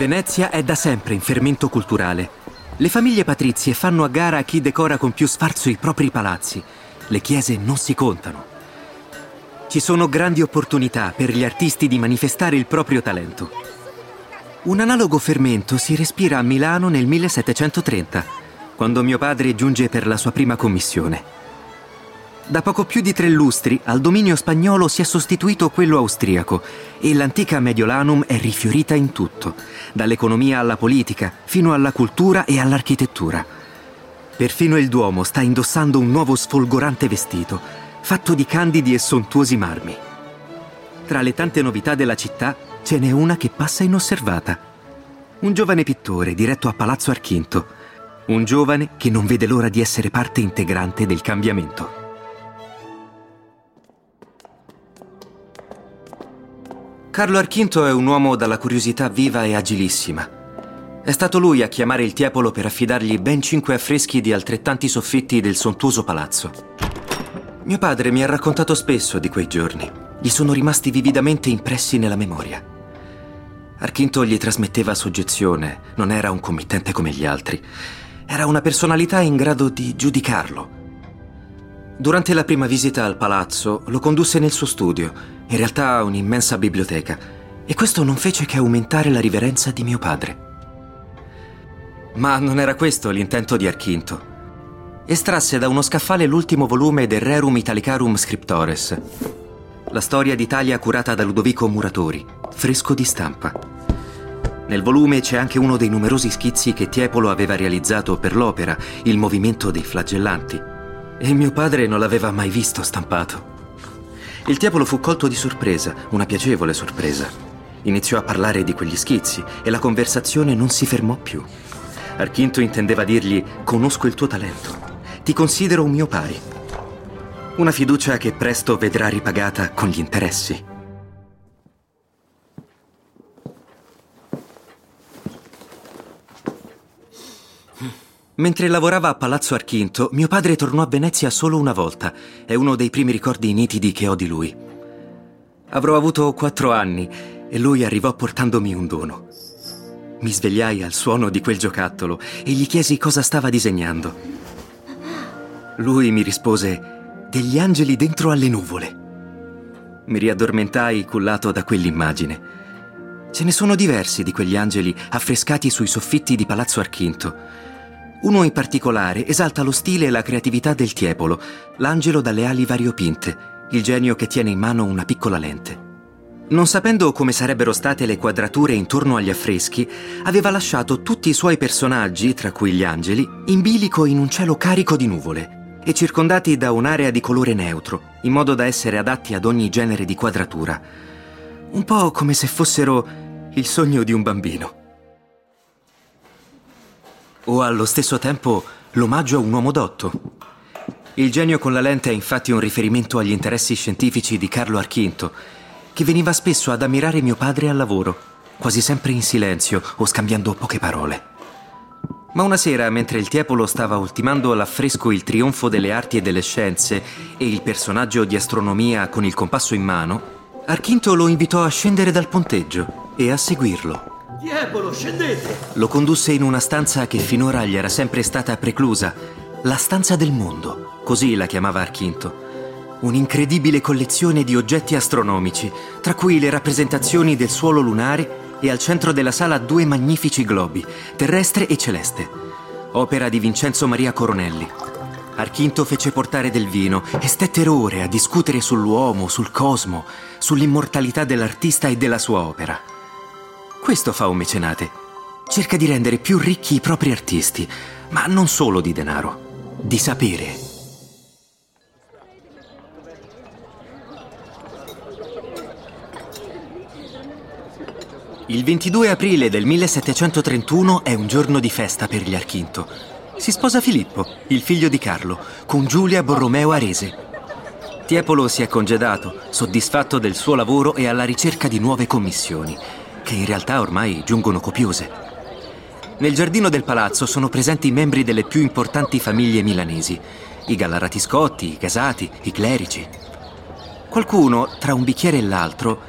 Venezia è da sempre in fermento culturale. Le famiglie patrizie fanno a gara chi decora con più sfarzo i propri palazzi. Le chiese non si contano. Ci sono grandi opportunità per gli artisti di manifestare il proprio talento. Un analogo fermento si respira a Milano nel 1730, quando mio padre giunge per la sua prima commissione. Da poco più di tre lustri al dominio spagnolo si è sostituito quello austriaco e l'antica Mediolanum è rifiorita in tutto, dall'economia alla politica, fino alla cultura e all'architettura. Perfino il Duomo sta indossando un nuovo sfolgorante vestito, fatto di candidi e sontuosi marmi. Tra le tante novità della città ce n'è una che passa inosservata. Un giovane pittore diretto a Palazzo Archinto, un giovane che non vede l'ora di essere parte integrante del cambiamento. Carlo Archinto è un uomo dalla curiosità viva e agilissima. È stato lui a chiamare il Tiepolo per affidargli ben cinque affreschi di altrettanti soffitti del sontuoso palazzo. Mio padre mi ha raccontato spesso di quei giorni. Gli sono rimasti vividamente impressi nella memoria. Archinto gli trasmetteva soggezione, non era un committente come gli altri. Era una personalità in grado di giudicarlo. Durante la prima visita al palazzo lo condusse nel suo studio in realtà un'immensa biblioteca, e questo non fece che aumentare la riverenza di mio padre. Ma non era questo l'intento di Archinto. Estrasse da uno scaffale l'ultimo volume del Rerum Italicarum Scriptores, la storia d'Italia curata da Ludovico Muratori, fresco di stampa. Nel volume c'è anche uno dei numerosi schizzi che Tiepolo aveva realizzato per l'opera, Il movimento dei flagellanti. E mio padre non l'aveva mai visto stampato. Il diavolo fu colto di sorpresa, una piacevole sorpresa. Iniziò a parlare di quegli schizzi e la conversazione non si fermò più. Archinto intendeva dirgli: Conosco il tuo talento, ti considero un mio pari. Una fiducia che presto vedrà ripagata con gli interessi. Mentre lavorava a Palazzo Archinto, mio padre tornò a Venezia solo una volta. È uno dei primi ricordi nitidi che ho di lui. Avrò avuto quattro anni e lui arrivò portandomi un dono. Mi svegliai al suono di quel giocattolo e gli chiesi cosa stava disegnando. Lui mi rispose: Degli angeli dentro alle nuvole. Mi riaddormentai cullato da quell'immagine. Ce ne sono diversi di quegli angeli affrescati sui soffitti di Palazzo Archinto. Uno in particolare esalta lo stile e la creatività del Tiepolo, l'angelo dalle ali variopinte, il genio che tiene in mano una piccola lente. Non sapendo come sarebbero state le quadrature intorno agli affreschi, aveva lasciato tutti i suoi personaggi, tra cui gli angeli, in bilico in un cielo carico di nuvole e circondati da un'area di colore neutro, in modo da essere adatti ad ogni genere di quadratura. Un po' come se fossero il sogno di un bambino o allo stesso tempo l'omaggio a un uomo dotto. Il genio con la lente è infatti un riferimento agli interessi scientifici di Carlo Archinto, che veniva spesso ad ammirare mio padre al lavoro, quasi sempre in silenzio o scambiando poche parole. Ma una sera, mentre il Tiepolo stava ultimando all'affresco il trionfo delle arti e delle scienze e il personaggio di astronomia con il compasso in mano, Archinto lo invitò a scendere dal ponteggio e a seguirlo. Diavolo, scendete! Lo condusse in una stanza che finora gli era sempre stata preclusa, la stanza del mondo, così la chiamava Archinto. Un'incredibile collezione di oggetti astronomici, tra cui le rappresentazioni del suolo lunare e al centro della sala due magnifici globi, terrestre e celeste, opera di Vincenzo Maria Coronelli. Archinto fece portare del vino e stettero ore a discutere sull'uomo, sul cosmo, sull'immortalità dell'artista e della sua opera. Questo fa un mecenate. Cerca di rendere più ricchi i propri artisti, ma non solo di denaro, di sapere. Il 22 aprile del 1731 è un giorno di festa per gli Archinto. Si sposa Filippo, il figlio di Carlo, con Giulia Borromeo Arese. Tiepolo si è congedato, soddisfatto del suo lavoro e alla ricerca di nuove commissioni che in realtà ormai giungono copiose. Nel giardino del palazzo sono presenti i membri delle più importanti famiglie milanesi, i Gallarati Scotti, i Casati, i Clerici. Qualcuno, tra un bicchiere e l'altro,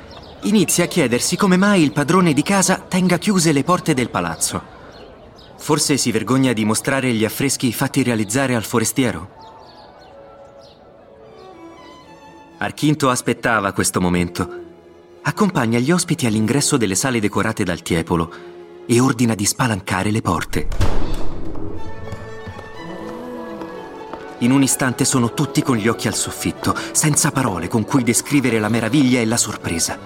inizia a chiedersi come mai il padrone di casa tenga chiuse le porte del palazzo. Forse si vergogna di mostrare gli affreschi fatti realizzare al forestiero? Archinto aspettava questo momento. Accompagna gli ospiti all'ingresso delle sale decorate dal tiepolo e ordina di spalancare le porte. In un istante sono tutti con gli occhi al soffitto, senza parole con cui descrivere la meraviglia e la sorpresa.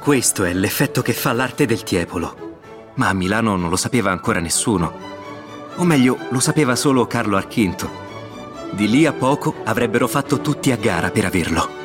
Questo è l'effetto che fa l'arte del tiepolo ma a Milano non lo sapeva ancora nessuno. O meglio, lo sapeva solo Carlo Archinto. Di lì a poco avrebbero fatto tutti a gara per averlo.